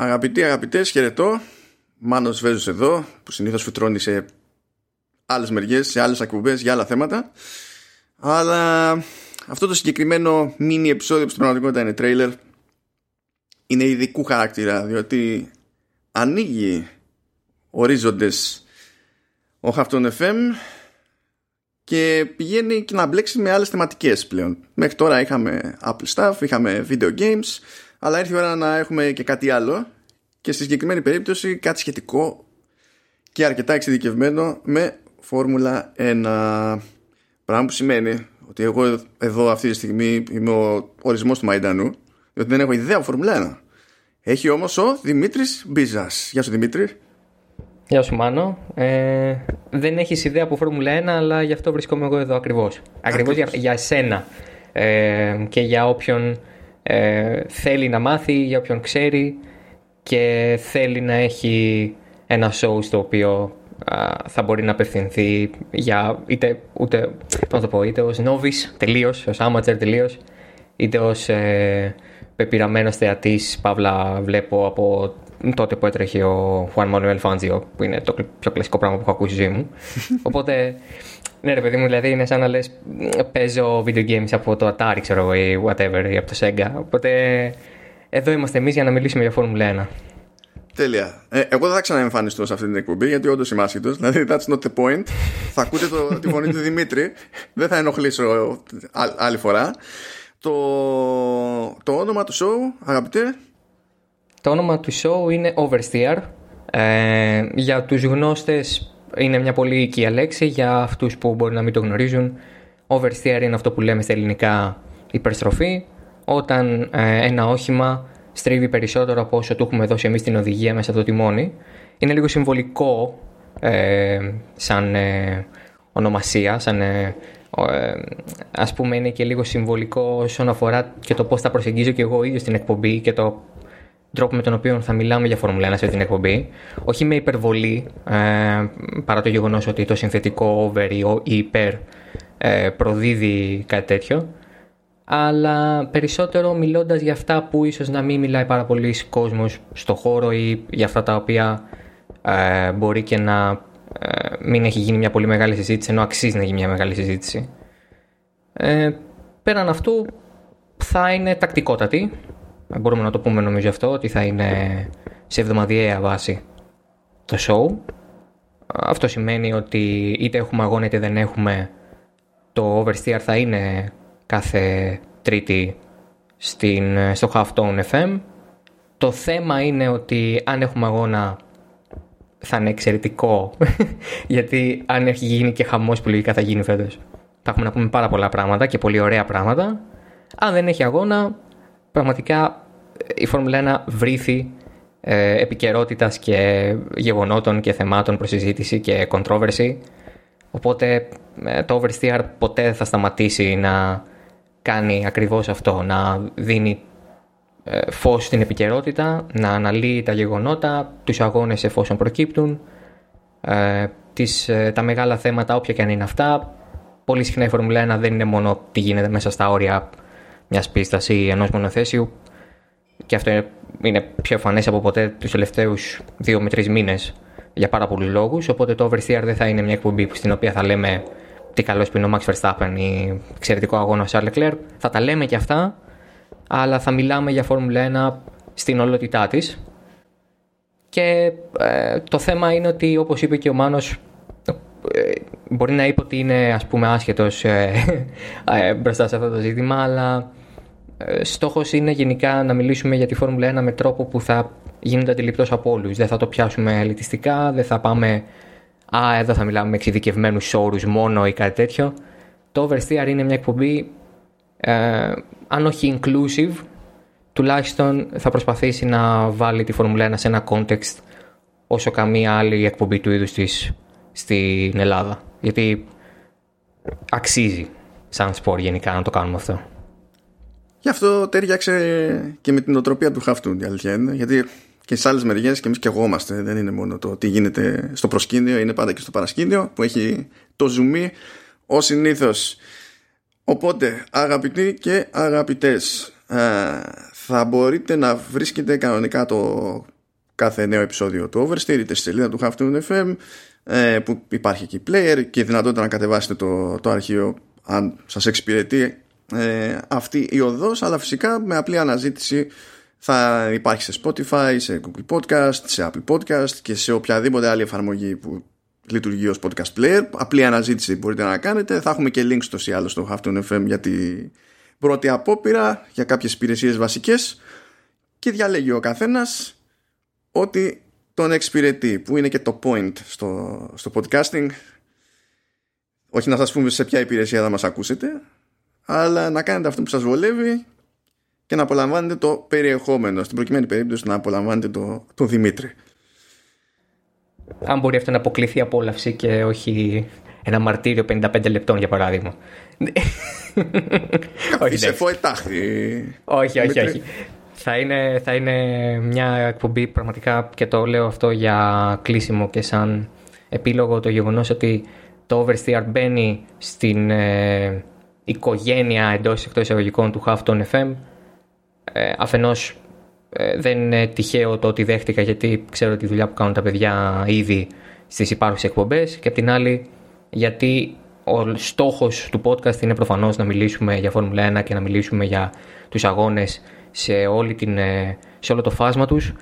Αγαπητοί αγαπητές, χαιρετώ. Μάνος Βέζος εδώ, που συνήθως φυτρώνει σε άλλες μεριές, σε άλλες ακουμπές, για άλλα θέματα. Αλλά αυτό το συγκεκριμένο mini επεισόδιο που στην πραγματικότητα είναι τρέιλερ είναι ειδικού χαρακτήρα, διότι ανοίγει ορίζοντες ο Χαυτόν FM και πηγαίνει και να μπλέξει με άλλες θεματικές πλέον. Μέχρι τώρα είχαμε Apple Stuff, είχαμε video games, αλλά ήρθε η ώρα να έχουμε και κάτι άλλο. Και στη συγκεκριμένη περίπτωση κάτι σχετικό και αρκετά εξειδικευμένο με Φόρμουλα 1 πράγμα που σημαίνει ότι εγώ εδώ αυτή τη στιγμή είμαι ο ορισμός του Μαϊντανού διότι δεν έχω ιδέα Φόρμουλα 1 έχει όμως ο Δημήτρης Μπίζας. Γεια σου Δημήτρη. Γεια σου Μάνο. Ε, δεν έχεις ιδέα από Φόρμουλα 1 αλλά γι' αυτό βρισκόμαι εγώ εδώ ακριβώς. Ακριβώς, για, για εσένα ε, και για όποιον ε, θέλει να μάθει, για όποιον ξέρει και θέλει να έχει ένα show στο οποίο θα μπορεί να απευθυνθεί για είτε, ούτε, πώς το πω, είτε ως novice τελείως, ως amateur τελείως, είτε ως ε, πεπειραμένος θεατής, παύλα βλέπω από τότε που έτρεχε ο Juan Manuel Fangio, που είναι το πιο κλασικό πράγμα που έχω ακούσει στη ζωή μου. Οπότε, ναι ρε παιδί μου, δηλαδή είναι σαν να λες παίζω video games από το Atari, ξέρω εγώ, ή whatever, ή από το Sega. Οπότε, εδώ είμαστε εμείς για να μιλήσουμε για Formula 1. Τέλεια. Ε, εγώ δεν θα ξαναεμφανιστώ σε αυτή την εκπομπή γιατί όντως είμαι άσχητος. Δηλαδή, that's not the point. θα ακούτε το, τη φωνή του Δημήτρη. Δεν θα ενοχλήσω άλλη φορά. Το, το όνομα του show, αγαπητέ. Το όνομα του show είναι Oversteer. Ε, για τους γνώστες είναι μια πολύ οικία λέξη. Για αυτούς που μπορεί να μην το γνωρίζουν, Oversteer είναι αυτό που λέμε στα ελληνικά υπερστροφή. Όταν ε, ένα όχημα στρίβει περισσότερο από όσο του έχουμε δώσει εμείς την οδηγία μέσα από το τιμόνι. Είναι λίγο συμβολικό ε, σαν ε, ονομασία, σαν, ε, ε, ας πούμε είναι και λίγο συμβολικό όσον αφορά και το πώς θα προσεγγίζω και εγώ ίδιος στην εκπομπή και το τρόπο με τον οποίο θα μιλάμε για Φόρμουλα 1 σε την εκπομπή. Όχι με υπερβολή, ε, παρά το γεγονός ότι το συνθετικό over ή υπέρ ε, προδίδει κάτι τέτοιο αλλά περισσότερο μιλώντας για αυτά που ίσως να μην μιλάει πάρα πολύ κόσμος στο χώρο ή για αυτά τα οποία ε, μπορεί και να ε, μην έχει γίνει μια πολύ μεγάλη συζήτηση ενώ αξίζει να γίνει μια μεγάλη συζήτηση. Ε, πέραν αυτού θα είναι τακτικότατη. Μπορούμε να το πούμε νομίζω αυτό ότι θα είναι σε εβδομαδιαία βάση το show. Αυτό σημαίνει ότι είτε έχουμε αγώνα είτε δεν έχουμε το Oversteer θα είναι κάθε τρίτη στην, στο Halftone FM. Το θέμα είναι ότι αν έχουμε αγώνα θα είναι εξαιρετικό γιατί αν έχει γίνει και χαμός που λογικά θα γίνει φέτος θα έχουμε να πούμε πάρα πολλά πράγματα και πολύ ωραία πράγματα. Αν δεν έχει αγώνα πραγματικά η Φόρμουλα 1 βρήθη ε, επικαιρότητας και γεγονότων και θεμάτων προς συζήτηση και controversy οπότε ε, το Oversteer ποτέ δεν θα σταματήσει να κάνει ακριβώς αυτό, να δίνει ε, φως στην επικαιρότητα, να αναλύει τα γεγονότα, τους αγώνες εφόσον προκύπτουν, ε, τις, ε, τα μεγάλα θέματα όποια και αν είναι αυτά. Πολύ συχνά η Φόρμουλα 1 δεν είναι μόνο τι γίνεται μέσα στα όρια μιας πίστας ή ενός μονοθέσιου και αυτό είναι πιο εμφανές από ποτέ τους τελευταίους δύο με τρεις μήνες για πάρα πολλούς λόγους, οπότε το Oversteer δεν θα είναι μια εκπομπή στην οποία θα λέμε τι καλός που είναι ο Max Verstappen ή εξαιρετικό αγώνα ο Charles Leclerc. Θα τα λέμε και αυτά, αλλά θα μιλάμε για Φόρμουλα 1 στην ολότητά της. Και ε, το θέμα είναι ότι όπως είπε και ο Μάνος ε, μπορεί να είπε ότι είναι ας πούμε άσχετος ε, ε, μπροστά σε αυτό το ζήτημα αλλά στόχος είναι γενικά να μιλήσουμε για τη Φόρμουλα 1 με τρόπο που θα γίνεται αντιληπτός από όλους. Δεν θα το πιάσουμε ελιτιστικά, δεν θα πάμε Α, εδώ θα μιλάμε με εξειδικευμένους όρους μόνο ή κάτι τέτοιο. Το Oversteer είναι μια εκπομπή, ε, αν όχι inclusive, τουλάχιστον θα προσπαθήσει να βάλει τη Φόρμουλα 1 σε ένα context όσο καμία άλλη εκπομπή του είδους της στην Ελλάδα. Γιατί αξίζει σαν σπορ γενικά να το κάνουμε αυτό. Γι' αυτό τέριαξε και με την οτροπία του χαυτού, η αλήθεια είναι. Γιατί και στι άλλες μεριές και εμείς και εγώ είμαστε. Δεν είναι μόνο το τι γίνεται στο προσκήνιο, είναι πάντα και στο παρασκήνιο που έχει το ζουμί ως συνήθως. Οπότε, αγαπητοί και αγαπητές, θα μπορείτε να βρίσκετε κανονικά το κάθε νέο επεισόδιο του Oversteer είτε στη σελίδα του Halftone FM ε, που υπάρχει εκεί player και η δυνατότητα να κατεβάσετε το, το αρχείο αν σας εξυπηρετεί ε, αυτή η οδός. Αλλά φυσικά με απλή αναζήτηση θα υπάρχει σε Spotify, σε Google Podcast, σε Apple Podcast και σε οποιαδήποτε άλλη εφαρμογή που λειτουργεί ως podcast player. Απλή αναζήτηση μπορείτε να κάνετε. Θα έχουμε και links στο ή άλλο στο Halftone FM για την πρώτη απόπειρα για κάποιες υπηρεσίες βασικές. Και διαλέγει ο καθένας ότι τον εξυπηρετεί που είναι και το point στο, στο podcasting. Όχι να σας πούμε σε ποια υπηρεσία θα μας ακούσετε αλλά να κάνετε αυτό που σας βολεύει και να απολαμβάνετε το περιεχόμενο στην προκειμένη περίπτωση να απολαμβάνετε το, το Δημήτρη. Αν μπορεί αυτό να αποκλειθεί απόλαυση και όχι ένα μαρτύριο 55 λεπτών για παράδειγμα. Όχι σε φοετάχθη όχι όχι όχι θα είναι, θα είναι μια εκπομπή πραγματικά και το λέω αυτό για κλείσιμο και σαν επίλογο το γεγονός ότι το Oversteer μπαίνει στην ε, οικογένεια εντός εκτός εισαγωγικών του Halftone FM ε, αφενός ε, δεν είναι τυχαίο το ότι δέχτηκα γιατί ξέρω τη δουλειά που κάνουν τα παιδιά ήδη στις υπάρχουσες εκπομπές και απ' την άλλη γιατί ο στόχος του podcast είναι προφανώς να μιλήσουμε για Φόρμουλα 1 και να μιλήσουμε για τους αγώνες σε, όλη την, ε, σε όλο το φάσμα τους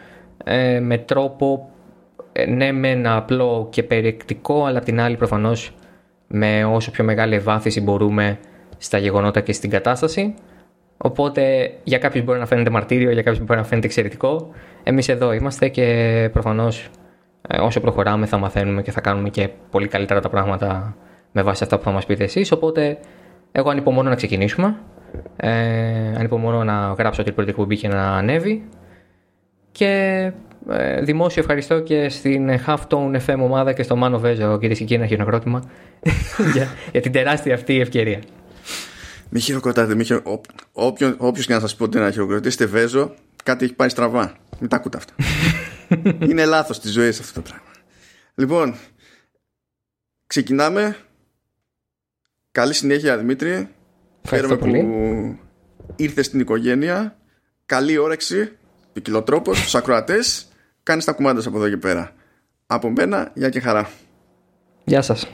ε, με τρόπο ε, ναι με ένα απλό και περιεκτικό αλλά την άλλη προφανώς με όσο πιο μεγάλη ευάθυνση μπορούμε στα γεγονότα και στην κατάσταση. Οπότε για κάποιους μπορεί να φαίνεται μαρτύριο για κάποιους μπορεί να φαίνεται εξαιρετικό. Εμείς εδώ είμαστε και προφανώς όσο προχωράμε θα μαθαίνουμε και θα κάνουμε και πολύ καλύτερα τα πράγματα με βάση αυτά που θα μας πείτε εσείς. Οπότε εγώ ανυπομονώ να ξεκινήσουμε ε, ανυπομονώ να γράψω την πρώτη εκπομπή και να ανέβει. Και ε, δημόσιο ευχαριστώ και στην Halftone FM ομάδα και στο Μάνο Βέζο, κυρίε και κύριοι, ένα χειροκρότημα για, για την τεράστια αυτή ευκαιρία. Μη χειροκροτάτε, μη χειρο... όποιος και να σας πω ότι να χειροκροτήσετε Βέζο, κάτι έχει πάει στραβά. Μην τα ακούτε αυτά. Είναι λάθος της ζωής αυτό το πράγμα. Λοιπόν, ξεκινάμε. Καλή συνέχεια, Δημήτρη. Χαίρομαι που ήρθες στην οικογένεια. Καλή όρεξη, ποικιλοτρόπος, στους ακροατές. Κάνεις τα κουμάντα από εδώ και πέρα. Από μένα, γεια και χαρά. Γεια σας.